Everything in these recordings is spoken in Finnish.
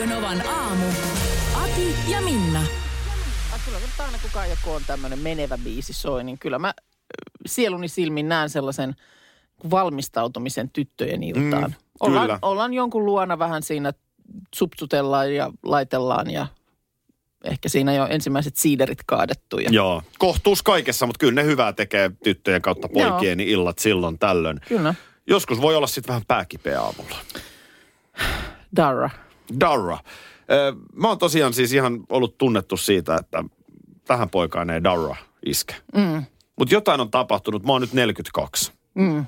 Radio Novan aamu. Ati ja Minna. Kyllä nyt aina kukaan joku on tämmöinen menevä biisi soi, niin kyllä mä ö, sieluni silmin näen sellaisen valmistautumisen tyttöjen iltaan. Mm, ollaan, kyllä. ollaan jonkun luona vähän siinä supsutellaan ja laitellaan ja ehkä siinä jo ensimmäiset siiderit kaadettu. Ja... Joo, kohtuus kaikessa, mutta kyllä ne hyvää tekee tyttöjen kautta poikien niin illat silloin tällöin. Kyllä. Joskus voi olla sitten vähän pääkipeä aamulla. Dara. Darra. Ö, Mä oon tosiaan siis ihan ollut tunnettu siitä, että tähän poikaan ei Darra iske. Mm. Mutta jotain on tapahtunut. Mä oon nyt 42. Mm.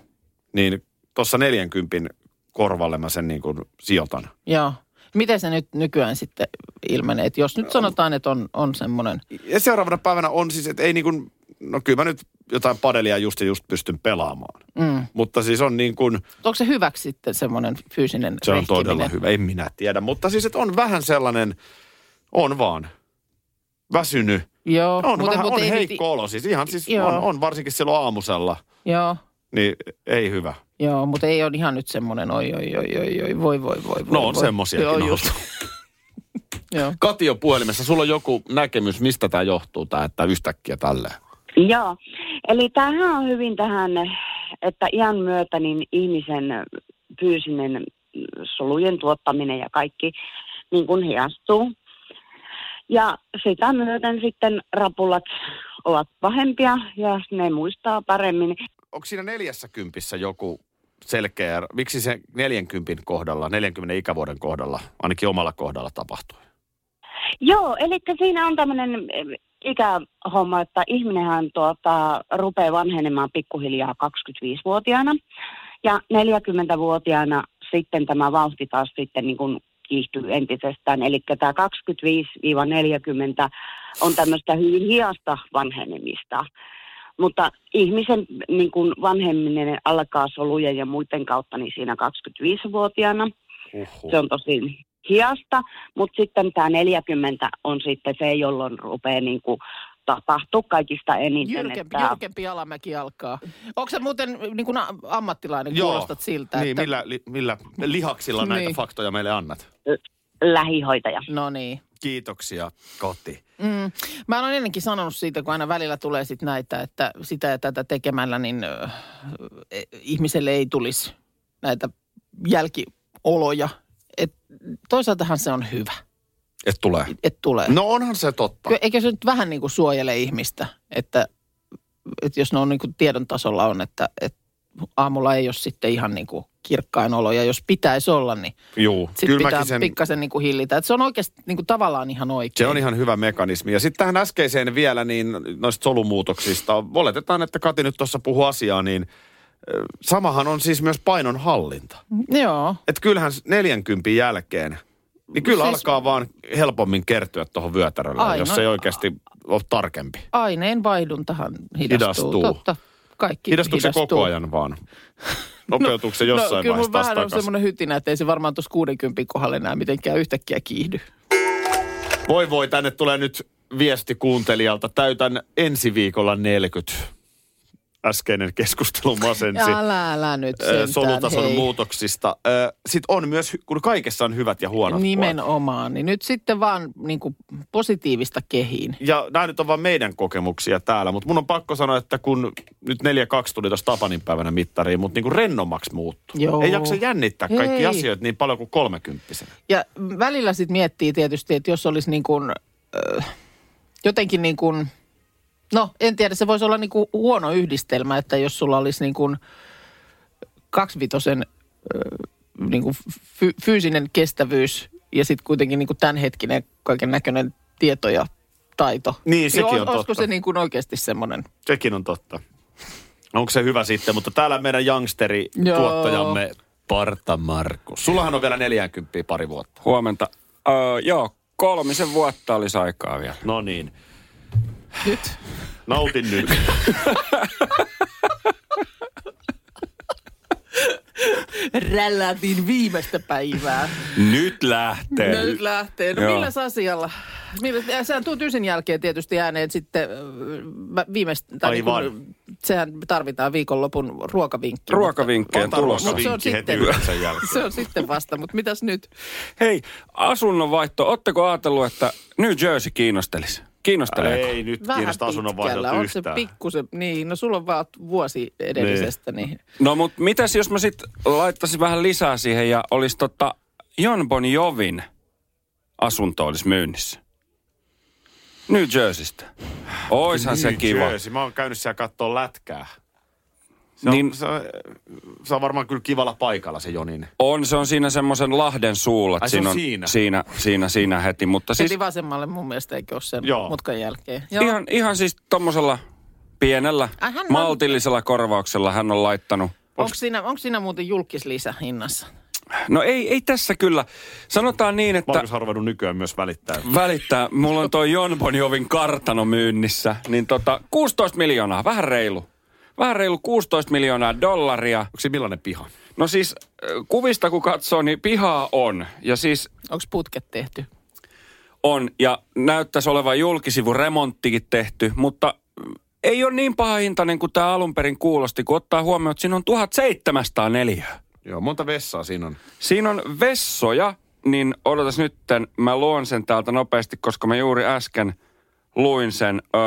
Niin tuossa 40 korvalle mä sen niin kuin sijoitan. Joo. Miten se nyt nykyään sitten ilmenee? Et jos nyt sanotaan, että on, on semmoinen... Ja seuraavana päivänä on siis, että ei niin kuin, no kyllä mä nyt jotain padelia just ja just pystyn pelaamaan. Mm. Mutta siis on niin kuin, Onko se hyväksi sitten semmoinen fyysinen se on rehkiminen? todella hyvä, en minä tiedä. Mutta siis, että on vähän sellainen, on vaan, väsynyt. Joo, On mutta, vähän, mutta on ei heikko olo siis, ihan siis Joo. on, on varsinkin silloin aamusella, Joo, niin ei hyvä. joo, mutta ei ole ihan nyt semmoinen oi, oi, oi, oi, oi, voi, voi, voi. No on semmosiakin Joo, just. Kati on puhelimessa, sulla on joku näkemys, mistä tämä johtuu, tämä, että yhtäkkiä tälleen? Joo, eli tämähän on hyvin tähän, että iän myötä niin ihmisen fyysinen solujen tuottaminen ja kaikki niin kuin hiastuu. Ja sitä myöten sitten rapulat ovat pahempia ja ne muistaa paremmin. Onko siinä neljässä kympissä joku selkeä, miksi se 40 kohdalla, 40 ikävuoden kohdalla, ainakin omalla kohdalla tapahtui? Joo, eli siinä on tämmöinen ikähomma, että ihminenhän tuota, rupeaa vanhenemaan pikkuhiljaa 25-vuotiaana. Ja 40-vuotiaana sitten tämä vauhti taas sitten niin kuin kiihtyy entisestään. Eli tämä 25-40 on tämmöistä hyvin hiasta vanhenemista. Mutta ihmisen niin kuin vanhemminen alkaa solujen ja muiden kautta niin siinä 25-vuotiaana. Uhuh. Se on tosi hiasta, mutta sitten tämä 40 on sitten se, jolloin rupeaa niin kuin tapahtua kaikista eniten. Jyrkempi, että jyrkempi alamäki alkaa. Onko se muuten niin kuin ammattilainen, Joo. kuulostat siltä? Niin, että... millä, li, millä lihaksilla näitä Niin. faktoja meille annat? lähihoitaja. No niin. Kiitoksia, Koti. Mm. Mä olen ennenkin sanonut siitä, kun aina välillä tulee sit näitä, että sitä ja tätä tekemällä, niin ö, eh, ihmiselle ei tulisi näitä jälkioloja. Et toisaaltahan se on hyvä, Et tulee. että tulee. No onhan se totta. Eikö se nyt vähän niin kuin suojele ihmistä, että, että jos ne on niin kuin tiedon tasolla on, että, että aamulla ei ole sitten ihan niin kuin kirkkain olo. Ja jos pitäisi olla, niin Juu, sitten kyllä pitää sen, pikkasen niin kuin hillitä. Että se on oikeasti niin kuin tavallaan ihan oikein. se on ihan hyvä mekanismi. Ja sitten tähän äskeiseen vielä, niin noista solumuutoksista, oletetaan, että Kati nyt tuossa puhuu asiaa, niin samahan on siis myös painonhallinta. Joo. Että kyllähän 40 jälkeen, niin kyllä Siis- alkaa vaan helpommin kertyä tuohon vyötärölle, Ai, jos no- ei oikeasti ole tarkempi. Aineen vaihduntahan hidastuu. Hidastuu. Totta. Kaikki Hidastuuko se hidastuu. koko ajan vaan? Nopeutuuko se jossain no, kyllä vaiheessa mun taas vähän on semmoinen hytinä, että ei se varmaan tuossa 60 kohdalla enää mitenkään yhtäkkiä kiihdy. Voi voi, tänne tulee nyt viesti kuuntelijalta. Täytän ensi viikolla 40. Äskeinen keskustelu masensi. Älä, älä nyt sentään, solutason hei. muutoksista. Sitten on myös, kun kaikessa on hyvät ja huonot puolet. Nimenomaan. Niin nyt sitten vaan niin kuin positiivista kehiin. Ja nämä nyt on vaan meidän kokemuksia täällä, mutta mun on pakko sanoa, että kun nyt 4-2 tuli tuossa Tapanin päivänä mittariin, mutta niin kuin rennommaksi muuttuu. Joo. Ei jaksa jännittää kaikki Ei. asioita niin paljon kuin kolmekymppisenä. Ja välillä sitten miettii tietysti, että jos olisi niin kuin, äh, jotenkin niin kuin, no en tiedä, se voisi olla niin kuin huono yhdistelmä, että jos sulla olisi niin kuin kaksivitosen niin kuin fy- fyysinen kestävyys ja sitten kuitenkin niin kuin tämänhetkinen kaiken näköinen tieto ja taito. Niin, sekin Niin on Olisiko totta. se niin kuin oikeasti semmoinen? Sekin on totta. Onko se hyvä sitten, mutta täällä meidän youngsteri tuottajamme Sparta Markus. Sullahan on vielä 40 pari vuotta. Huomenta. Öö, joo, kolmisen vuotta olisi aikaa vielä. No niin. Nyt. Nautin nyt. Rällätin viimeistä päivää. Nyt lähtee. No nyt lähtee. No Joo. milläs asialla? Millä, sehän tuut ysin jälkeen tietysti ääneen sitten viimeistä. Aivan. sehän tarvitaan viikonlopun ruokavinkki. Ruokavinkkejä tulossa. Mutta se on ruokavinkki heti sitten-. Se on sitten vasta, mutta mitäs nyt? Hei, asunnonvaihto. Oletteko ajatellut, että New Jersey kiinnostelisi? Kiinnosteleeko? Ei nyt Vähän kiinnosta asunnonvaihdot pitkällä. On se yhtään. pikkusen, niin, no sulla on vaan vuosi edellisestä, niin. No mut mitäs jos mä sit laittaisin vähän lisää siihen ja olisi tota Jon Bon Jovin asunto olisi myynnissä? New Jerseystä. Oishan se New kiva. Jersey. Mä oon käynyt siellä katsoa lätkää. Se on, Niin- se, on, se on varmaan kyllä kivalla paikalla se Jonin. On, se on siinä semmoisen Lahden suulla. Ai, se on on siinä? siinä? Siinä, siinä heti. Mutta siis Heti vasemmalle mun mielestä eikö ole sen Joo. mutkan jälkeen. Joo. ihan, ihan siis tommosella pienellä, Ai, hän on- maltillisella korvauksella hän on laittanut. Onko siinä, onko siinä muuten julkislisä hinnassa? No ei, ei tässä kyllä. Sanotaan niin, että... Markus on ruvennut nykyään myös välittää. välittää. Mulla on toi Jon Bon Jovin kartano myynnissä. Niin tota, 16 miljoonaa, vähän reilu. Vähän reilu 16 miljoonaa dollaria. Onko se millainen piha? No siis äh, kuvista kun katsoo, niin pihaa on. Ja siis Onko putket tehty? on. Ja näyttäisi olevan julkisivun remonttikin tehty. Mutta mm, ei ole niin paha hintainen kuin tämä alun perin kuulosti, kun ottaa huomioon, että siinä on 1700 neliöä. Joo, monta vessaa siinä on. Siinä on vessoja, niin odotas nytten, mä luon sen täältä nopeasti, koska mä juuri äsken luin sen. Öö,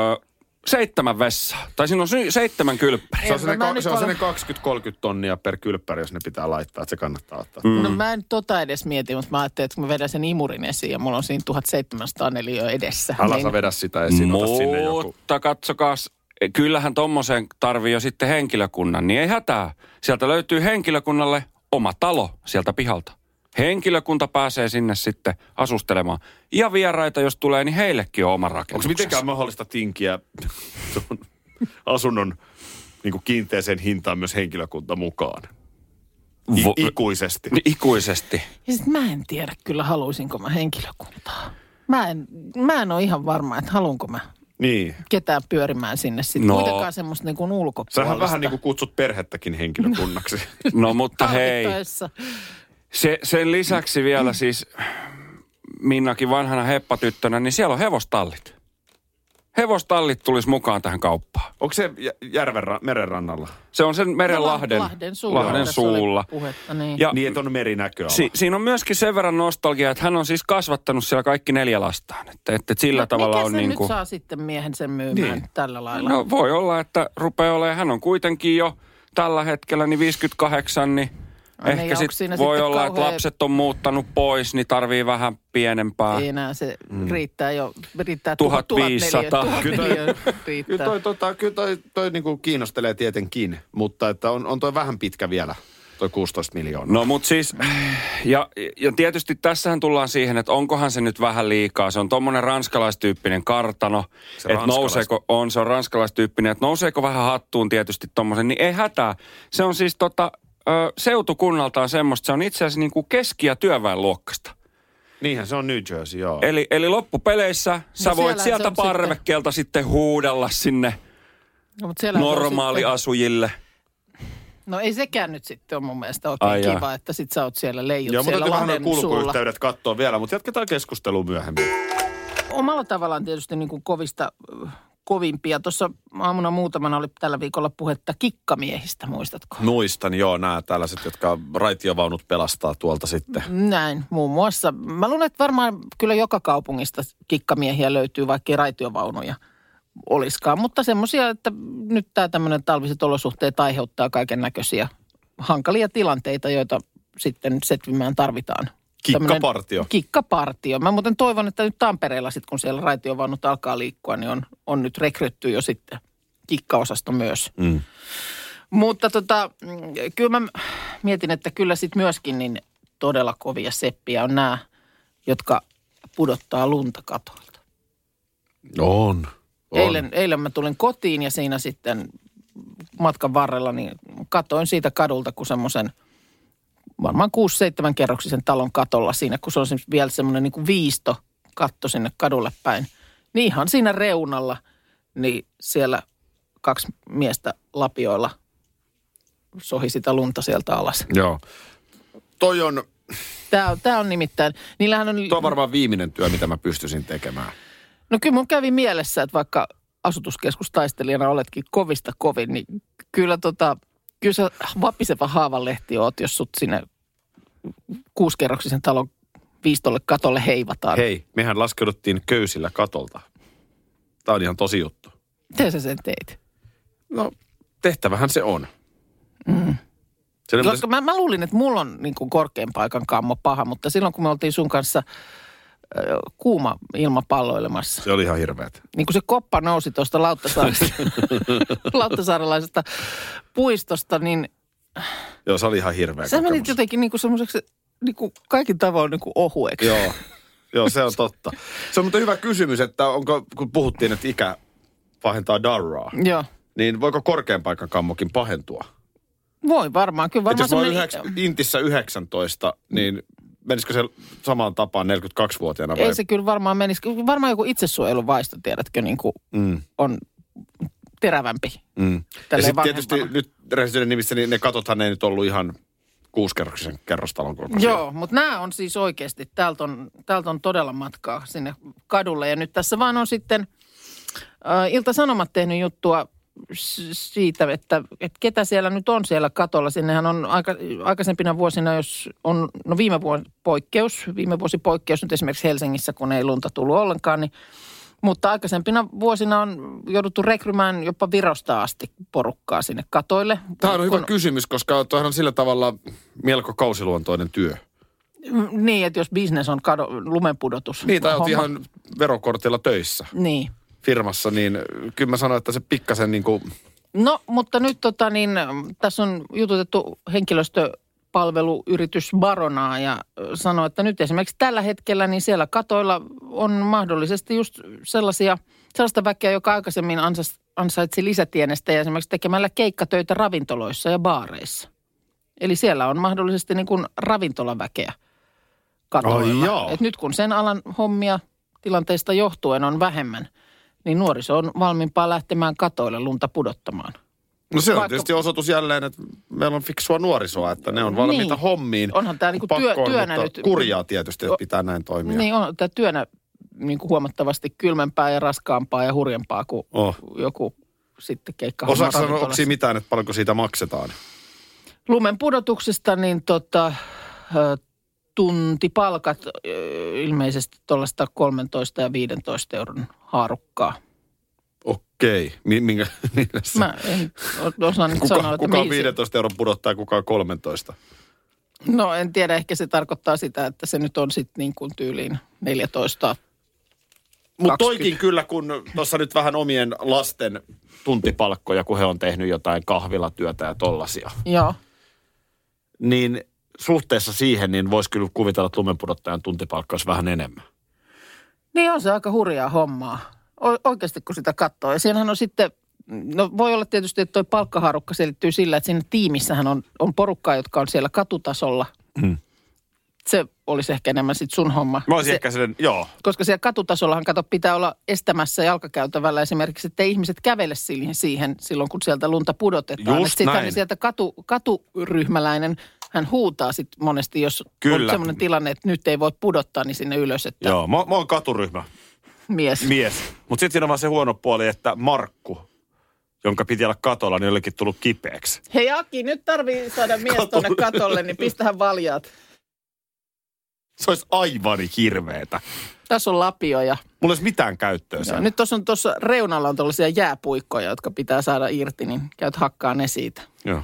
seitsemän vessaa. Tai siinä on sy- seitsemän kylppäriä. Se on sellainen, mä ka- nyt se on vala- sellainen 20-30 tonnia per kylppäri, jos ne pitää laittaa, että se kannattaa ottaa. Mm. No mä en tota edes mieti, mutta mä ajattelin, että kun mä vedän sen imurin esiin ja mulla on siinä 1700 neliöä edessä. Älä niin, sä vedä sitä esiin, ota sinne joku. Mutta katsokaas, kyllähän tommoseen tarvii jo sitten henkilökunnan, niin ei hätää. Sieltä löytyy henkilökunnalle oma talo sieltä pihalta. Henkilökunta pääsee sinne sitten asustelemaan. Ja vieraita, jos tulee, niin heillekin on oma Onko rakennuksensa. mitenkään mahdollista tinkiä tuon asunnon niin kiinteeseen hintaan myös henkilökunta mukaan? I- Vo- ikuisesti. Ikuisesti. Ja sit mä en tiedä kyllä, haluaisinko mä henkilökuntaa. Mä en, mä en ole ihan varma, että haluanko mä Niin. ketään pyörimään sinne sitten. No. No. Kuitenkaan semmoista niin kuin ulkopuolista. Sähän vähän niin kuin kutsut perhettäkin henkilökunnaksi. No mutta hei. Se, sen lisäksi vielä siis Minnakin vanhana heppatyttönä, niin siellä on hevostallit. Hevostallit tulisi mukaan tähän kauppaan. Onko se jä- järven ra- meren rannalla? Se on sen meren No, Lahden, suulla. Lahden suulla. Puhetta, niin. Ja Niin, että on merinäköala. si, siinä on myöskin sen verran nostalgia, että hän on siis kasvattanut siellä kaikki neljä lastaan. Että, että sillä No, tavalla mikä on se niin nyt kuin... saa sitten miehen sen myymään niin. tällä lailla? No voi olla, että rupeaa olemaan, hän on kuitenkin jo tällä hetkellä niin 58, niin Niin, ehkä sit siinä voi sitten olla, että kauhea- lapset on muuttanut pois, niin tarvii vähän pienempää. Ei enää se mm. riittää jo, riittää 1500. 1400. Kyllä toi- Kyllä toi, tota, kyllä toi, toi niinku kiinnostelee tietenkin, mutta että on, on toi vähän pitkä vielä, toi 16 miljoonaa. No mut siis, ja, ja tietysti tässähän tullaan siihen, että onkohan se nyt vähän liikaa. Se on tommonen ranskalaistyyppinen kartano. Se Että ranskalais- nouseeko, on se on ranskalaistyyppinen, että nouseeko vähän hattuun tietysti tommosen, niin ei hätää. Se on siis tota, ö, seutukunnaltaan semmoista, se on itse asiassa niinku keski- ja työväenluokkasta. Niinhän se on New Jersey, joo. Eli, eli loppupeleissä sä No voit siellä sieltä parvekkeelta sitten huudella sinne No, mutta sitten- normaaliasujille. No ei sekään nyt sitten ole mun mielestä oikein Ai jaa. kiva, että sit sä oot siellä leijut Joo, mutta siellä täytyy vähän kulkuyhteydet katsoa vielä, mutta jatketaan keskustelua myöhemmin. Omalla tavallaan tietysti niin kuin kovista, kovimpia. Tuossa aamuna muutamana oli tällä viikolla puhetta kikkamiehistä, muistatko? Muistan, joo, nämä tällaiset, jotka raitiovaunut pelastaa tuolta sitten. Näin, muun muassa. Mä luulen, että varmaan kyllä joka kaupungista kikkamiehiä löytyy, vaikka raitiovaunuja olisikaan. Mutta semmoisia, että nyt tämä tämmöinen talviset olosuhteet aiheuttaa kaiken näköisiä hankalia tilanteita, joita sitten setvimään tarvitaan. Kikkapartio. Kikkapartio. Mä muuten toivon, että nyt Tampereella sitten, kun siellä raitiovaunut alkaa liikkua, niin on, on nyt rekrytty jo sitten kikkaosasto myös. Mm. Mutta tota, mm, kyllä mä mietin, että kyllä sitten myöskin niin todella kovia seppiä on nämä, jotka pudottaa lunta katoilta. On. on. Eilen, eilen mä tulin kotiin ja siinä sitten matkan varrella niin katoin siitä kadulta, kun semmoisen varmaan 6-7 kerroksisen talon katolla siinä, kun se on vielä semmoinen niin kuin viisto katto sinne kadulle päin. Niin ihan siinä reunalla, niin siellä kaksi miestä lapioilla sohi sitä lunta sieltä alas. Joo. Toi on, Tämä on, tämä on nimittäin, niillähän on... toi on varmaan viimeinen työ, mitä mä pystyisin tekemään. No kyllä mun kävi mielessä, että vaikka asutuskeskustaistelijana oletkin kovista kovin, niin kyllä tota, kyllä sä vapiseva haavanlehti oot, jos sut sinne kuuskerroksisen talon viistolle katolle heivataan. Hei, mehän laskeuduttiin köysillä katolta. Tämä on ihan tosi juttu. Miten sä sen teit? No, tehtävähän se on. Mm. Koska mä, mä luulin, että mulla on niin kuin korkean paikan kammo paha, mutta silloin kun me oltiin sun kanssa kuuma ilma palloilemassa, se oli ihan hirveet. niin kun se koppa nousi tuosta Lauttasaarelaisesta puistosta, niin Joo, se oli ihan hirveä sä menit jotenkin niin kuin semmoiseksi niin kuin kaikin tavoin niin kuin ohueksi. Joo, joo, se on totta. Se on mutta hyvä kysymys, että onko, kun puhuttiin, että ikä pahentaa darraa, Joo. niin voiko korkean paikan kammokin pahentua? Voi varmaan, kyllä varmaan jos mä oon semmoinen- yhdeks, Intissä 19, niin menisikö se samaan tapaan 42-vuotiaana vai? Ei se kyllä varmaan menisi. Varmaan joku itsesuojeluvaisto, tiedätkö, niin kuin Mm, on terävämpi. mm. Ja sitten tietysti nyt rehellisyyden nimissä, niin ne katothan ei nyt ollut ihan kuusikerroksisen kerrostalon kokoisia. Joo, mutta nämä on siis oikeasti, täältä on, täältä on todella matkaa sinne kadulle. Ja nyt tässä vaan on sitten äh, Ilta-Sanomat tehnyt juttua siitä, että, että ketä siellä nyt on siellä katolla. Sinnehän on aika, aikaisempina vuosina, jos on, no viime vuosi poikkeus, viime vuosi poikkeus nyt esimerkiksi Helsingissä, kun ei lunta tullut ollenkaan, niin mutta aikaisempina vuosina on jouduttu rekrymään jopa Virosta asti porukkaa sinne katoille. Tämä on hyvä Kun- kysymys, koska tuohan on sillä tavalla melko kausiluontoinen työ. Niin, että jos business on kado, lumenpudotus. Niin, tai olet ihan verokortilla töissä Niin. Firmassa, niin kyllä mä sanoin, että se pikkasen niin kuin, No, mutta nyt tota niin, tässä on jututettu henkilöstöpalveluyritys Baronaa ja ö, sanoo, että nyt esimerkiksi tällä hetkellä niin siellä katoilla on mahdollisesti just sellaisia, sellaista väkeä, joka aikaisemmin ansas, ansaitsi lisätienestä ja esimerkiksi tekemällä keikkatöitä ravintoloissa ja baareissa. Eli siellä on mahdollisesti niin kuin ravintolaväkeä katoilla. Jaa. Et nyt kun sen alan hommia tilanteista johtuen on vähemmän, niin nuoriso on valmiimpaa lähtemään katoille lunta pudottamaan. No se on Vaikka- tietysti osoitus jälleen, että meillä on fiksua nuorisoa, että ne on valmiita Niin. hommiin. Onhan tää niinku työ- työnä nyt- Kurjaa tietysti, että pitää näin toimia. Niin on tämä työnä niin kuin huomattavasti kylmempää ja raskaampaa ja hurjempaa kuin Oh. joku sitten keikka Osaatko sanoa, mitään, että paljonko siitä maksetaan? Lumen pudotuksesta niin tota, tuntipalkat ilmeisesti tuollaista 13 ja 15 euron haarukkaa. Okei. Mi- minkä, se- Mä en osaa nyt kuka, sanoa, että kuka on mihin se- 15 euron pudottaa ja kuka on 13? No en tiedä, ehkä se tarkoittaa sitä, että se nyt on sitten niin kuin tyyliin 14. Mutta 20. toikin kyllä, kun tuossa nyt vähän omien lasten tuntipalkkoja, kun he on tehnyt jotain kahvilatyötä ja tollasia, Joo. niin suhteessa siihen, niin voisi kyllä kuvitella, että lumenpudottajan tuntipalkka olisi vähän enemmän. Niin on se aika hurjaa hommaa. O- oikeasti kun sitä katsoo. Ja siellähän on sitten, no voi olla tietysti, että toi palkkaharukka selittyy sillä, että siinä tiimissähän on, on porukkaa, jotka on siellä katutasolla. Hmm. Se olisi ehkä enemmän sitten sun homma. Mä olisin se, ehkä sellainen, joo, Koska siellä katutasollahan kato pitää olla estämässä jalkakäytävällä esimerkiksi, että ihmiset kävele siihen, siihen silloin, kun sieltä lunta pudotetaan. Just Sitten sieltä katu, katuryhmäläinen, hän huutaa sitten monesti, jos Kyllä. on sellainen tilanne, että nyt ei voi pudottaa, niin sinne ylös, että joo. Mä, mä oon katuryhmä. mies. mies. Mutta sitten siinä on vaan se huono puoli, että Markku, jonka piti olla katolla, niin olikin tullut kipeäksi. Hei Aki, nyt tarvii saada mies tuonne katolle, niin pistähän valjaat. Se olisi aivan hirveetä. Tässä on lapio ja Mulla ei olisi mitään käyttöä sen. nyt tuossa on tuossa reunalla on tuollaisia jääpuikkoja, jotka pitää saada irti, niin käyt hakkaa ne siitä. Joo.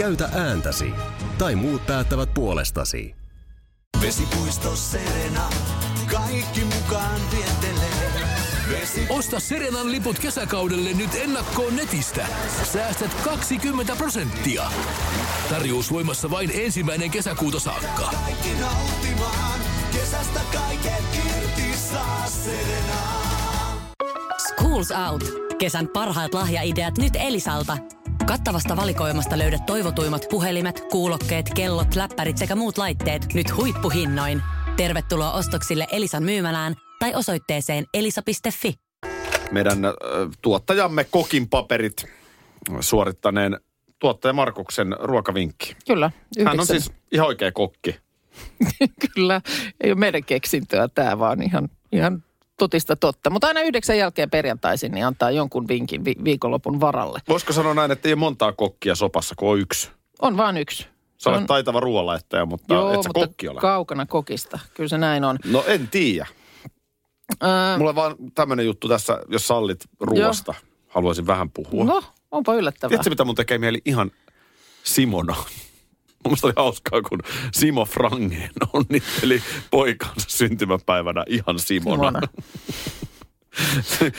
Käytä ääntäsi. Tai muut päättävät puolestasi. Vesipuisto Serena, kaikki mukaan vietelee. Vesi... Osta Serenan liput kesäkaudelle nyt ennakkoon netistä. Säästät 20 prosenttia. Tarjous voimassa vain ensimmäinen kesäkuuta saakka. Kaikki nauttimaan, kesästä kaiken irti saa Serena. Schools Out. Kesän parhaat lahjaideat nyt Elisalta. Kattavasta valikoimasta löydät toivotuimmat puhelimet, kuulokkeet, kellot, läppärit sekä muut laitteet nyt huippuhinnoin. Tervetuloa ostoksille Elisan myymälään tai osoitteeseen elisa.fi. Meidän äh, tuottajamme Kokin paperit suorittaneen tuottaja Markuksen ruokavinkki. Kyllä, Hän on yhdeksän. siis ihan oikea kokki. Kyllä, ei ole meidän keksintöä tämä, vaan ihan, ihan totista totta. Mutta aina yhdeksän jälkeen perjantaisin niin antaa jonkun vinkin vi- viikonlopun varalle. Voisiko sanoa näin, että ei ole montaa kokkia sopassa, kun on yksi? On vaan yksi. Sä on- olet taitava ruoanlaittaja, mutta Joo, et sä mutta kokki ole. kaukana kokista. Kyllä se näin on. No en tiedä. Öö, Mulla on vaan tämmöinen juttu tässä, jos sallit ruoasta. Haluaisin vähän puhua. no, onpa yllättävää. Tiedätkö, mitä mun tekee mieli ihan Simona? Mun oli hauskaa, kun Simo Frangen onnitteli poikansa syntymäpäivänä ihan Simona. Simona.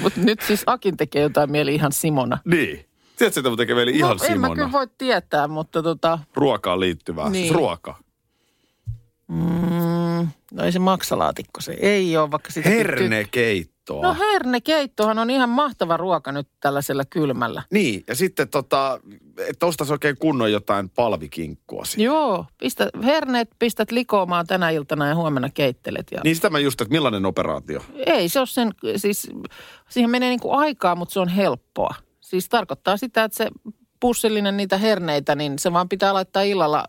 Mutta nyt siis Akin tekee jotain mieli ihan Simona. niin. Tiedätkö, että mun tekee mieli ihan no, en mä Simona? kyllä voi tietää, mutta tota, Ruokaan liittyvää. Niin. Niin. Siis ruoka. Mm, no ei se maksalaatikko se. Ei ole, vaikka sitä Hernekeittoa. No hernekeittohan on ihan mahtava ruoka nyt tällaisella kylmällä. Niin, ja sitten tota, että ostaisi oikein kunnon jotain palvikinkkua siihen. Joo, pistä, herneet pistät likoamaan tänä iltana ja huomenna keittelet. Ja... Niin sitä mä just, että millainen operaatio? Ei se ole sen, siis siihen menee niin kuin aikaa, mutta se on helppoa. Siis tarkoittaa sitä, että se pussillinen niitä herneitä, niin se vaan pitää laittaa illalla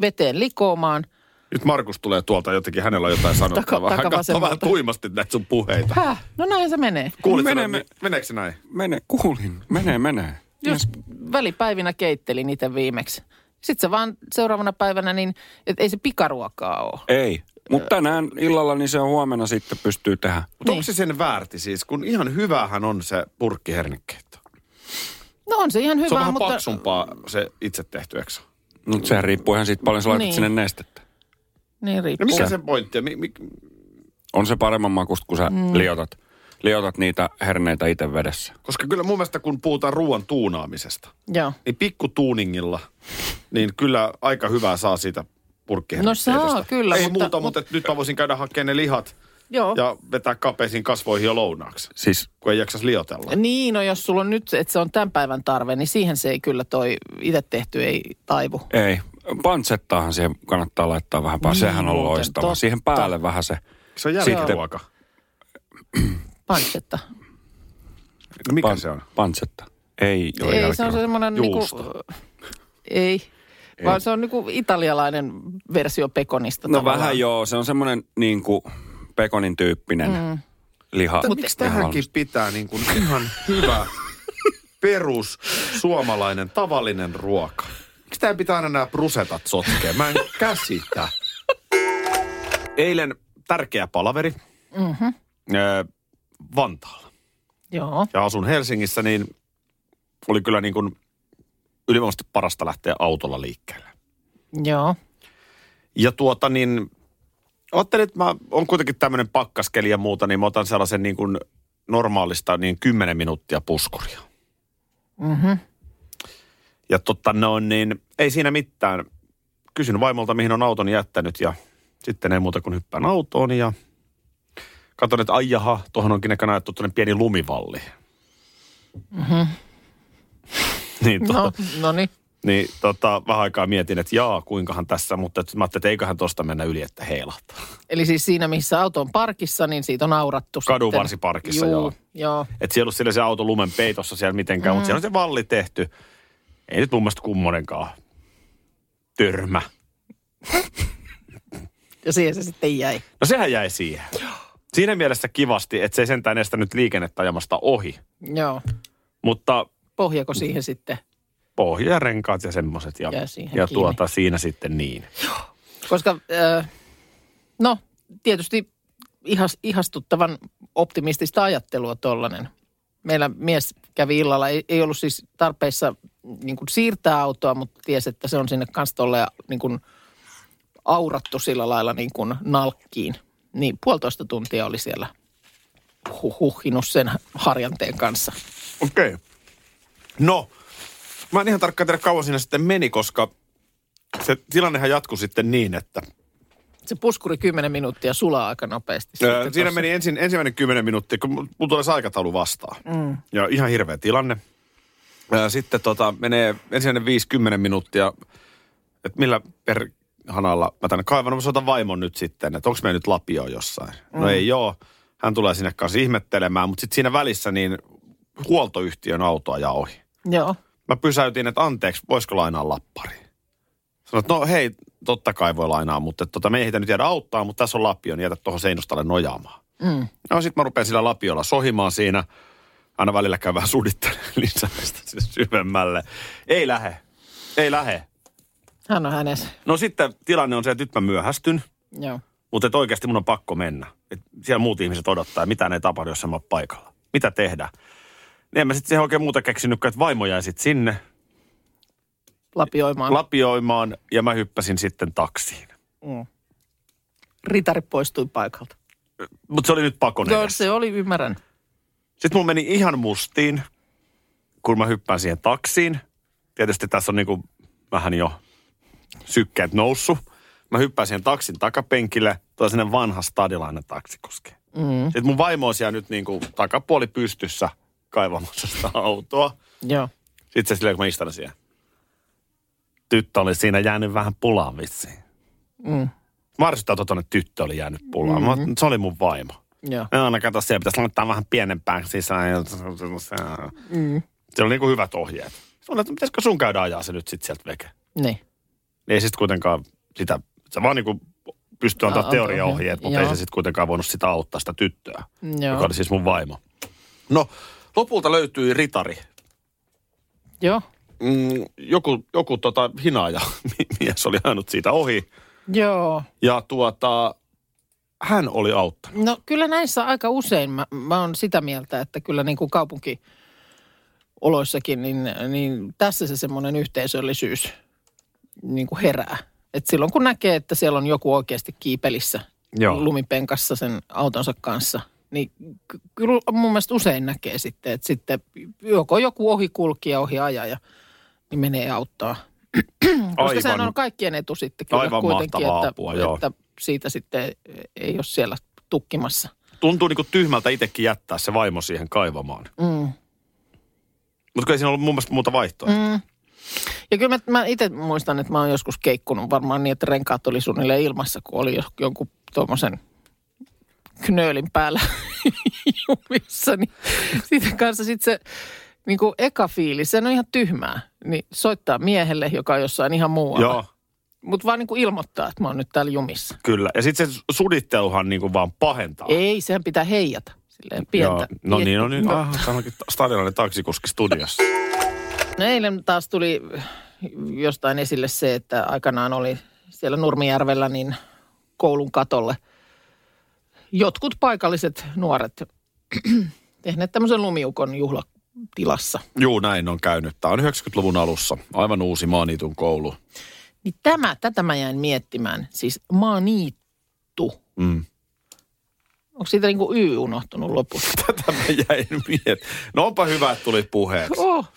veteen likoamaan. Nyt Markus tulee tuolta jotenkin, hänellä on jotain sanottavaa. Hän katsoo vähän tuimasti näitä sun puheita. Häh? No näin se menee. Kuulitko, Menee, Menee, me- meneekö se näin? Mene, kuulin. Menee, menee. Jos välipäivinä keittelin itse viimeksi. Sitten se vaan seuraavana päivänä, niin et ei se pikaruokaa ole. Ei. Mutta tänään illalla, niin se on huomenna sitten pystyy tehdä. Mutta Niin. onko se sen väärti siis, kun ihan hyvähän on se purkkihernekeitto. No on se ihan hyvä, Se on vähän mutta... paksumpaa se itse tehty, eikö? Mutta sehän riippuu ihan siitä, paljon sä laitat Niin. sinne nestettä. Niin No riippuu. mikä se pointti on? Mi, mi, On se paremman makusta, kun sä mm. liotat, liotat niitä herneitä itse vedessä. koska kyllä mun mielestä kun puhutaan ruoan tuunaamisesta, Joo. niin pikku tuuningilla, niin kyllä aika hyvää saa siitä. No saa kyllä, Ei mutta- muuta, mutta, mutta nyt mä voisin käydä hakemaan ne lihat Joo. ja vetää kapeisiin kasvoihin jo lounaaksi, Siis kun ei jaksas liotella. Niin, no jos sulla on nyt, että se on tämän päivän tarve, niin siihen se ei kyllä toi itse tehty ei taivu. ei. Pansettaahan siihen kannattaa laittaa vähän päälle. Niin, Sehän on loistava. totta. Siihen päälle vähän se. Se on jälkiruoka. Pantsetta. No mikä pan- se on? Pansetta. Ei ole Ei, se on semmoinen niinku, Juusto. ei, ei, vaan se on niinku italialainen versio pekonista No tavallaan. vähän joo. Se on semmoinen niin kuin pekonin tyyppinen mm. liha. Mutta miksi tähänkin pitää niin kuin ihan hyvä perus suomalainen tavallinen ruoka? Tämä pitää aina nämä prusetat sotkea? Mä en käsitä. Eilen tärkeä palaveri mm-hmm. Vantaalla. Joo, Ja asun Helsingissä, niin oli kyllä niin kuin ylivoimaisesti parasta lähteä autolla liikkeelle. joo. Ja tuota niin, ajattelin, että mä on kuitenkin tämmöinen pakkaskeli ja muuta, niin mä otan sellaisen niin kuin normaalista niin 10 minuuttia puskuria. Mhm. Ja totta noin, niin ei siinä mitään. Kysyn vaimolta, mihin on auton jättänyt ja sitten ei muuta kuin hyppään autoon ja katson, että ai jaha, tuohon onkin ehkä näytetty tuonne pieni lumivalli. niin, to, No, no niin. niin tota, vähän aikaa mietin, että jaa, kuinkahan tässä, mutta et, mä ajattelin, että eiköhän tosta mennä yli, että heilahtaa. Eli siis siinä, missä auto on parkissa, niin siitä on aurattu Kadunvarsiparkissa, Juu, joo. joo. Että siellä on sillä se auto lumen peitossa siellä mitenkään, mm. mutta siellä on se valli tehty. Ei nyt mun mielestä kummonenkaan törmä. Ja siihen se sitten jäi. No sehän jäi siihen. Siinä mielessä kivasti, että se ei sentään estänyt liikennettä ajamasta ohi. Joo. Mutta Pohjako siihen sitten? pohja ja renkaat ja semmoiset. Ja, ja tuota, siinä sitten niin. Koska, äh, no, tietysti ihas, ihastuttavan optimistista ajattelua tollainen. Meillä mies kävi illalla, ei, ei ollut siis tarpeissa niin kuin siirtää autoa, mutta tiesi, että se on sinne kanssa tolleen niin kuin aurattu sillä lailla niin kuin nalkkiin. Niin puolitoista tuntia oli siellä hu- huhhinut sen harjanteen kanssa. Okei. Okay. No, mä en ihan tarkkaan tiedä kauan siinä sitten meni, koska se tilannehan jatkui sitten niin, että Se puskuri 10 minuuttia sulaa aika nopeasti. Öö, siinä tossa. meni ensin, ensimmäinen kymmenen minuuttia, kun mulla tulee aikataulu vastaan. Mm. Ja ihan hirveä tilanne. Sitten tota, menee ensimmäinen 50 minuuttia, että millä per hanalla mä tänne kaivan. No mä soitan vaimon nyt sitten, että onko me nyt lapio jossain. Mm. No ei joo. Hän tulee sinne kanssa ihmettelemään, mutta sitten siinä välissä niin huoltoyhtiön auto ajaa ohi. Joo. Mä pysäytin, että anteeksi, voisiko lainaa lappari? Sanoin, että no hei, totta kai voi lainaa, mutta tota, me ei heitä nyt jäädä auttaa, mutta tässä on lapio, niin jätä tuohon seinustalle nojaamaan. Mm. No sit mä rupean sillä lapiolla sohimaan siinä. Aina välillä käy vähän sudittelemaan lisää sitä sinne syvemmälle. Ei lähe. Ei lähe. Hän on hänessä. No sitten tilanne on se, että nyt mä myöhästyn, Joo. mutta että oikeasti mun on pakko mennä. Et siellä muut ihmiset odottaa, mitä ei tapahdu, jos en mä paikalla. Mitä tehdä? Niin en mä sitten siihen oikein muuta keksinyt, että vaimo jäi sitten sinne Lapioimaan. lapioimaan ja mä hyppäsin sitten taksiin. Ritari poistui paikalta. Mutta se oli nyt pakon Joo, se oli, ymmärrän. Sitten mulla meni ihan mustiin, kun mä hyppään siihen taksiin. Tietysti tässä on niinku vähän jo sykkeet noussut. Mä hyppään siihen taksin takapenkille, tuo sinne vanha stadilainen taksikuski. Mm. Sitten mun vaimo on siellä nyt niinku takapuoli pystyssä kaivamassa sitä autoa. Joo. Sitten se silleen, kun mä istun siellä. Tyttö oli siinä jäänyt vähän pulaan vissiin. Mm. Mä arvostin, että tyttö oli jäänyt pulaan. Mm-hmm. Mä, se oli mun vaimo. Joo. No, no kato, siellä pitäisi laittaa vähän pienempään sisään. Mm. Se oli niinku hyvät ohjeet. Oli, että pitäisikö sun käydä ajaa se nyt sitten sieltä veke. Niin. Ei sitten kuitenkaan sitä, se vaan niinku pystyy antaa Aa, teoriaohjeet, mutta ei Joo. se sitten kuitenkaan voinut sitä auttaa sitä tyttöä, Joo. joka oli siis mun vaimo. No, lopulta löytyi ritari. Joo. Mm, joku joku tota, hinaaja mies oli ajanut siitä ohi. Joo. Ja tuota, hän oli auttanut. No kyllä näissä aika usein mä, mä oon sitä mieltä, että kyllä niin kuin kaupunkioloissakin, niin, niin tässä se semmoinen yhteisöllisyys niin kuin herää. Et silloin kun näkee, että siellä on joku oikeasti kiipelissä Joo. lumipenkassa sen autonsa kanssa, niin ky- kyllä mun mielestä usein näkee sitten, että sitten joko joku ohikulkija, ohiajaja, niin menee auttaa. Koska sehän on kaikkien etu sitten kyllä Aivan kuitenkin, että, apua, joo. että siitä sitten ei ole siellä tukkimassa. Tuntuu niinku tyhmältä itsekin jättää se vaimo siihen kaivamaan. Mm. Mutta ei siinä ollut mun mielestä muuta vaihtoehtoa. Mm. Ja kyllä mä, mä itse muistan, että mä oon joskus keikkunut varmaan niin, että renkaat oli suunnilleen ilmassa, kun oli jo- jonkun tuommoisen knöölin päällä jumissa. Niin siitä kanssa sitten se niin kuin eka fiilis, se on ihan tyhmää. Niin soittaa miehelle, joka on jossain ihan muualla. Joo, Mutta vaan niin kuin ilmoittaa, että mä oon nyt täällä jumissa. kyllä. Ja sitten se suditteluhan niinku vaan pahentaa. Ei, sehän pitää heijata. Silleen pientä. Joo. No niin, no niin. Ah, stadionainen taksikuski studiossa. No eilen taas tuli jostain esille se, että aikanaan oli siellä Nurmijärvellä niin koulun katolle jotkut paikalliset nuoret tehneet tämmöisen lumiukon juhlatilassa. Juu, näin on käynyt. Tämä on 90-luvun alussa. Aivan uusi maaniitun koulu. Niin tämä, tätä mä jäin miettimään. Siis maaniittu. Mm. Onko siitä niin kuin Y unohtunut lopussa? Tätä mä jäin miettimään. No onpa hyvä, että tuli puheeksi. Oh,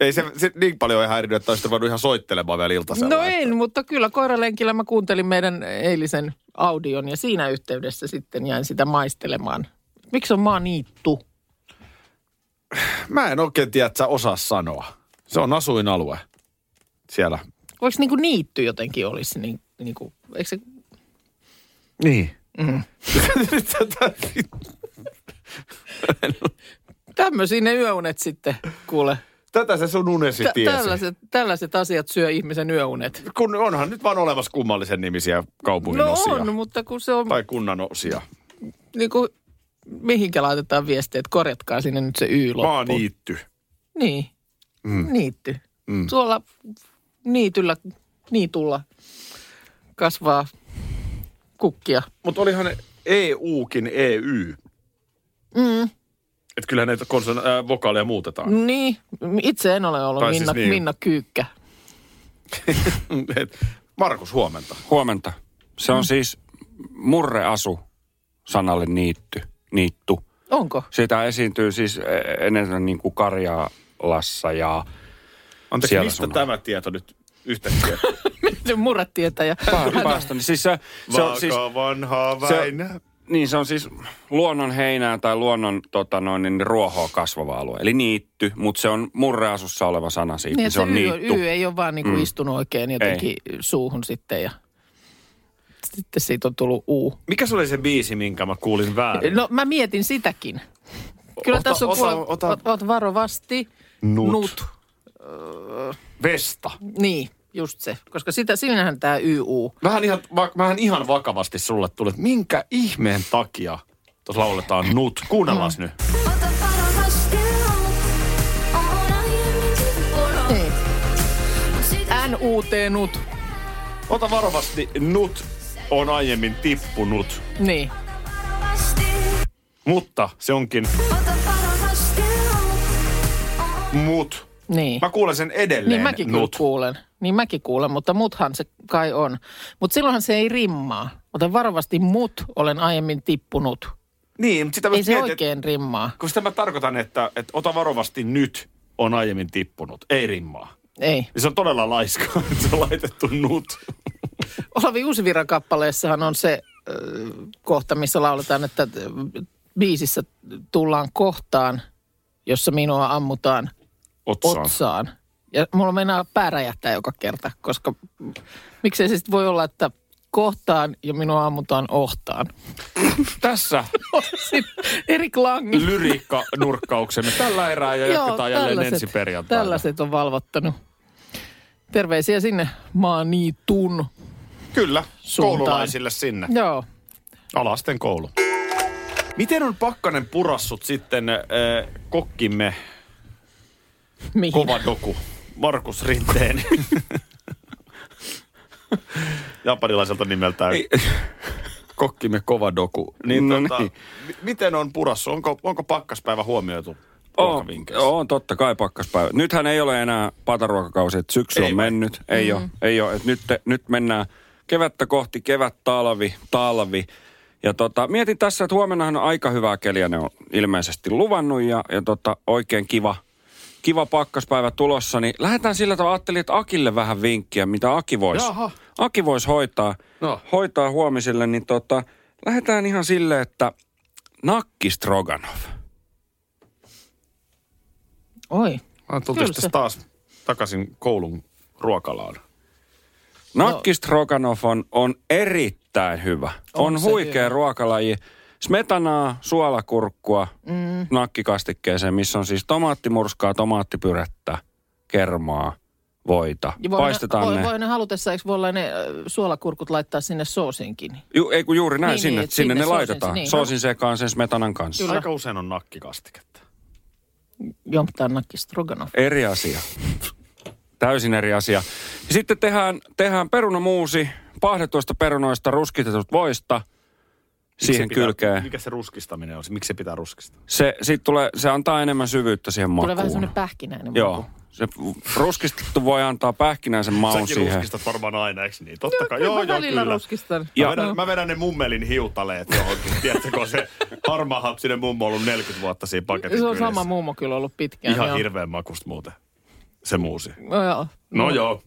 Ei se, se niin paljon ei häirinyt, että olisi voinut ihan soittelemaan vielä iltasella. no en, mutta kyllä koiralenkillä mä kuuntelin meidän eilisen audion ja siinä yhteydessä sitten jäin sitä maistelemaan. Miksi on maaniittu? Mä en oikein tiedä, että sä osaa sanoa. Se on asuinalue siellä. Voiko niinku niitty jotenkin olisi niin, niinku, eikö se, Niin. mm. Tämmöisiä ne yöunet sitten, kuule. Tätä se sun unesi Tä, tiesi. tällaiset, tällaiset asiat syö ihmisen yöunet. Kun onhan nyt vaan olemassa kummallisen nimisiä kaupungin No osia. on, mutta kun se on, Tai kunnan osia. niin kuin, mihinkä laitetaan viestiä, että korjatkaa sinne nyt se Y loppuun. Maaniitty. Niin, Mm. niitty. Mm. Tuolla niityllä, niitulla kasvaa kukkia. Mutta olihan EUkin EY. Mm, Että kyllä näitä konson, äh, vokaaleja muutetaan. niin, itse en ole ollut Tai siis Minna, niin. Minna Kyykkä. Et Markus, huomenta. Huomenta. Se on siis murreasu sanalle niitty, niittu. Onko? Sitä esiintyy siis eh, enemmän niin kuin Karjalassa ja Anteeksi, Siellä mistä sun- tämä tieto nyt yhtäkkiä? Se murretietäjä. pää- päästä. Niin siis se, se on siis, vanhaa se- Väinö. niin se on siis luonnon heinää tai luonnon tota noin, niin ruohoa kasvava alue. Eli niitty, mutta se on murreasussa oleva sana siitä. Niin, Niin, että se on y, niitty. y ei ole vaan niinku Mm. istunut oikein jotenkin suuhun sitten ja sitten siitä on tullut U. Mikä se oli se biisi, minkä mä kuulin väärin? No mä mietin sitäkin. Kyllä Ota- tässä on ota- kuule, ota- ot, ot varovasti. Nut. Nut. Vesta. Niin, just se. Koska sitä, siinähän tämä YU. Vähän ihan, va, vähän ihan vakavasti sulle tuli, että minkä ihmeen takia tuossa lauletaan nut. Kuunnellaan Mm. nyt. Niin. NUT nut. Ota varovasti, nut on aiemmin tippunut, Niin. mutta se onkin mut. Niin. Mä kuulen sen edelleen, Niin mäkin nut. kuulen. Niin mäkin kuulen, mutta muthan se kai on. Mutta silloinhan se ei rimmaa. Ota varovasti mut, olen aiemmin tippunut. Niin, mutta sitä mä Ei se mietin, oikein rimmaa. kun sitä mä tarkoitan, että, että ota varovasti nyt on aiemmin tippunut. Ei rimmaa. Ei. Niin se on todella laiskaa, että se on laitettu nut. Olavi Uusiviran kappaleessahan on se äh, kohta, missä lauletaan, että biisissä tullaan kohtaan, jossa minua ammutaan Otsaan. otsaan. Ja mulla meinaa pää räjähtää joka kerta, koska miksei se sitten voi olla, että kohtaan ja minua ammutaan ohtaan. Tässä Erik Lang. lyriikka-nurkkauksemme tällä erää ja jatketaan jälleen ensi perjantaina. tällaiset on valvottanut. Terveisiä sinne Maaniitun. Kyllä, Suuntaan. koululaisille sinne. Joo. Alasten koulu. Miten on Pakkanen purassut sitten äh, kokkimme Mihin? kova doku, Markus Rinteen? Japanilaiselta nimeltään kokkimme kova doku. Niin, No tota, niin. mi- miten on purassu? Onko, onko pakkaspäivä huomioitu On, on totta kai pakkaspäivä. Nythän ei ole enää pataruokakausi, että syksy Ei on vai? mennyt. Ei ole, ei ole. Et nyt, nyt mennään kevättä kohti, kevät, talvi, talvi. Ja tota, mietin tässä, että huomennahan on aika hyvää keliä, ne on ilmeisesti luvannut ja, ja tota, oikein kiva, kiva pakkaspäivä tulossa. Niin lähdetään sillä tavalla, ajattelin, että Akille vähän vinkkiä, mitä Aki voisi. Aki vois hoitaa, No. hoitaa huomiselle. Niin tota, lähdetään ihan silleen, että nakki Stroganov. Oi. Mä tultiin taas takaisin koulun ruokalaan. Nakki Stroganov on, on erittäin hyvä. On, On huikea hyvä. Smetanaa, suolakurkkua mm. nakkikastikkeeseen, missä on siis tomaattimurskaa, tomaattipyrettä, kermaa, voita. Ja voi Paistetaan ne, ne. voi, voi ne halutessa, eikö voi olla ne suolakurkut laittaa sinne soosinkin? Ju, ei kun juuri näin, Niin, sinne, niin, sinne, sinne ne laitetaan. niin. Soosin sekaan sen smetanan kanssa. Kyllä. Aika usein on nakkikastiketta. Jomptaan nakki Stroganov. Eri asia. Täysin eri asia. Ja sitten tehdään, tehdään perunamuusi, pahdettuista perunoista, ruskitetut voista, siihen pitää- kylkeen. Mikä se ruskistaminen on? Miksi se pitää ruskistaa? Se, sit tulee, se antaa enemmän syvyyttä siihen makuun. Tulee vähän semmoinen pähkinäinen Joo. maku. Se ruskistettu voi antaa pähkinäisen maun Säkin siihen. ruskistat varmaan aina, eikö niin? Totta kai. Kyllä Joo, mä joo, kyllä. ruskistan. Ja, mä, vedän, mä vedän ne mummelin hiutaleet johonkin. Tiedätkö, kun se harmaahapsinen mummo on ollut 40 vuotta siinä paketin Se on kyljessä. sama mummo kyllä ollut pitkään. Ihan joo. hirveän makusta muuten, se muusi. No, joo. No, joo.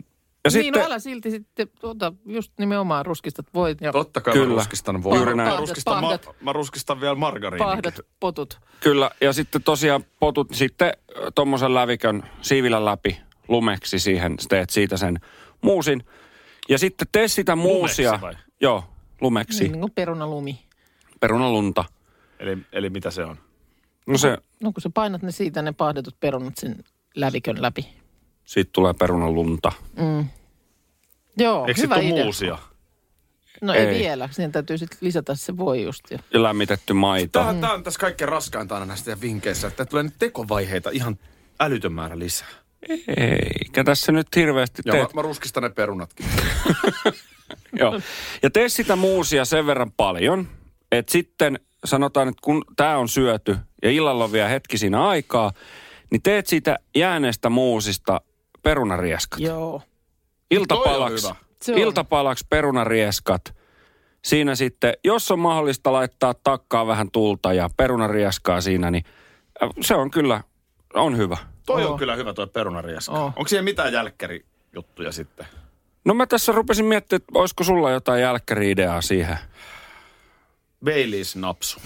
Ja niin, sitten, no älä silti sitten tuota, just nimenomaan ruskistat voit ja Totta kai Kyllä. mä ruskistan voi. Juuri näin. Ruskistan, ma, mä ruskistan vielä margariinin. pahdat potut. kyllä, ja sitten tosiaan potut sitten tuommoisen lävikön siivillä läpi lumeksi siihen, teet siitä sen muusin. Ja sitten tee sitä muusia. Lumeksi vai? Joo, lumeksi, Niin, niin kuin perunalumi. perunalunta. Eli, eli mitä se on? No se, No kun sä painat ne siitä, ne pahdetut perunat sen lävikön läpi. Siitä tulee perunalunta. Mm. Joo, Eikö hyvä idea. muusia? No ei, Ei. vielä. Siihen täytyy sitten lisätä se voi just. Ja. Ja lämmitetty maito. Tämä, tämä on tässä kaikkein raskainta aina näistä teidän vinkkeissä, että tulee nyt tekovaiheita ihan älytön määrä lisää. Eikä tässä nyt hirveästi Ja mä, teet. mä ruskistan ne perunatkin. Joo. Ja tee sitä muusia sen verran paljon, että sitten sanotaan, että kun tämä on syöty ja illalla on vielä hetki siinä aikaa, niin teet siitä jääneestä muusista perunarieskat. Joo. Iltapalaksi. Iltapalaksi perunarieskat. Siinä sitten, jos on mahdollista laittaa takkaa vähän tulta ja perunarieskaa siinä, niin äh, se on kyllä, on hyvä. Toi Oo. on kyllä hyvä toi perunarieska. Oo. Onko siellä mitään jälkkärijuttuja sitten? No mä tässä rupesin miettimään, että olisiko sulla jotain jälkkäri-ideaa siihen. Baileys napsu.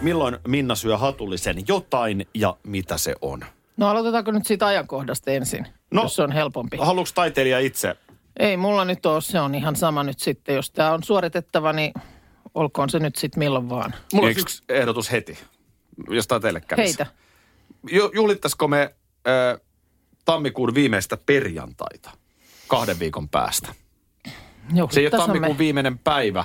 Milloin Minna syö hatullisen jotain ja mitä se on? No aloitetaanko nyt siitä ajankohdasta ensin, No. jos se on helpompi? Haluatko taiteilija itse? Ei mulla nyt ole, se on ihan sama nyt sitten. Jos tämä on suoritettava, niin olkoon se nyt sitten milloin vaan. Mulla on Eiks- yksi ehdotus heti, jos tää teille kävisi. Heitä. Ju- Juhlittaisiko me äh, tammikuun viimeistä perjantaita kahden viikon päästä? Se ei ole tammikuun me. viimeinen päivä,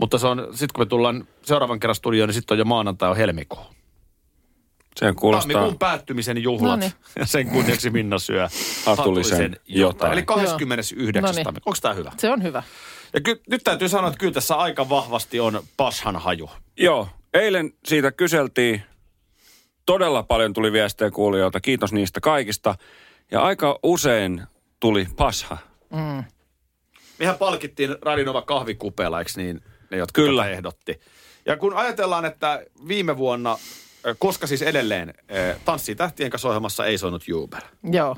mutta se on, sitten kun me tullaan seuraavan kerran studioon, niin sitten on jo maanantai on helmikuu. Se kuulostaa... Tammikuun päättymisen juhlat Noniin. ja sen kunniaksi Minna syö Hatullisen jotain. Eli 29. Noniin. tammikuuta. Onko tämä hyvä? Se on hyvä. Ja ky- nyt täytyy sanoa, että kyllä tässä aika vahvasti on pashan haju. Joo, eilen siitä kyseltiin. Todella paljon tuli viestejä kuulijoilta. Kiitos niistä kaikista. Ja aika usein tuli pasha. Mehän palkittiin Radinova kahvikupeella, eikö niin, ne, jotka Kyllä. ehdotti. Ja kun ajatellaan, että viime vuonna, koska siis edelleen äh, Tanssii tähtien kanssa ohjelmassa ei soinut Juber, Joo.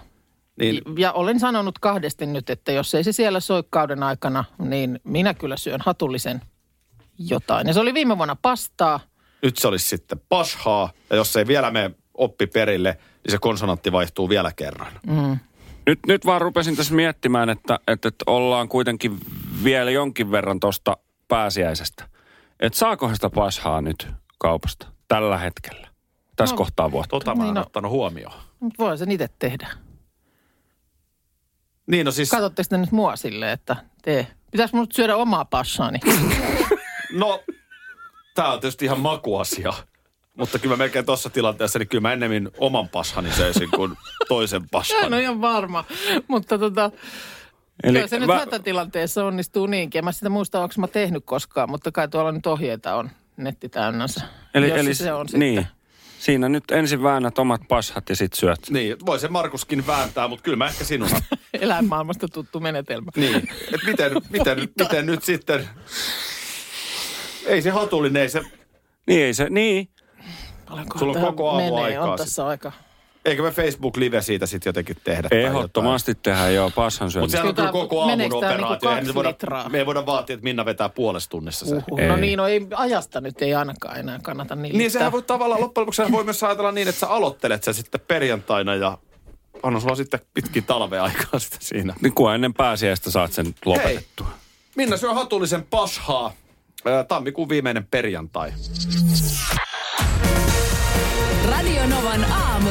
niin Ja olen sanonut kahdesti nyt, että jos ei se siellä soi kauden aikana, niin minä kyllä syön hatullisen jotain. Ja se oli viime vuonna pastaa. nyt se olisi sitten pashaa. Ja jos ei vielä mene oppi perille, niin se konsonantti vaihtuu vielä kerran. Nyt, nyt vaan rupesin tässä miettimään, että, että, että ollaan kuitenkin vielä jonkin verran tuosta pääsiäisestä. Että saakohan sitä pashaa nyt kaupasta tällä hetkellä, tässä No, kohtaa vuotta. Tota mä Niin en no. ottanut huomioon. Mutta voi sen itse tehdä. Niin no siis, Katsotteko te nyt mua silleen, että tee. Pitäisikö mun syödä omaa passaani? no, tää on tietysti ihan makuasia. Mutta kyllä mä melkein tuossa tilanteessa, niin kyllä mä ennemmin oman pashani söisin kuin toisen en pashan. ole ihan varma. Mutta tota, Eli Kyllä se nyt vä- hätätilanteessa onnistuu niinkin. En mä sitä muista, onko mä tehnyt koskaan, mutta kai tuolla nyt ohjeita on netti täynnänsä. Eli, Jos eli se on niin. sitten. Siinä nyt ensin väännät omat pashat ja sit syöt. Niin, voi se Markuskin vääntää, mutta kyllä mä ehkä sinun. Eläinmaailmasta tuttu menetelmä. niin, et miten, miten, miten nyt sitten... Ei se hatullinen, ei se... Niin ei se, niin. Paljonkohan Sulla on koko aamu menee? aikaa On tässä aika. Eikö me Facebook-live siitä sitten jotenkin tehdä? Ehdottomasti tehdään joo pashan Mutta syömistä. sehän on kyllä koko aamun niinku operaatio. Kaksi me, voida, me ei voida vaatia, että Minna vetää puolessa tunnissa sen. Uhuh. No niin, no ei ajasta nyt ei ainakaan enää kannata niin Niin sehän voi tavallaan loppujen lopuksi voi myös ajatella niin, että sä aloittelet sen sitten perjantaina ja anna sulla sitten pitkin talvea aikaa sitä siinä. Niin kun ennen pääsiäistä saat sen lopetettua. Minna syö hatullisen pashaa. Tammikuun viimeinen perjantai. Radio Novan aamu.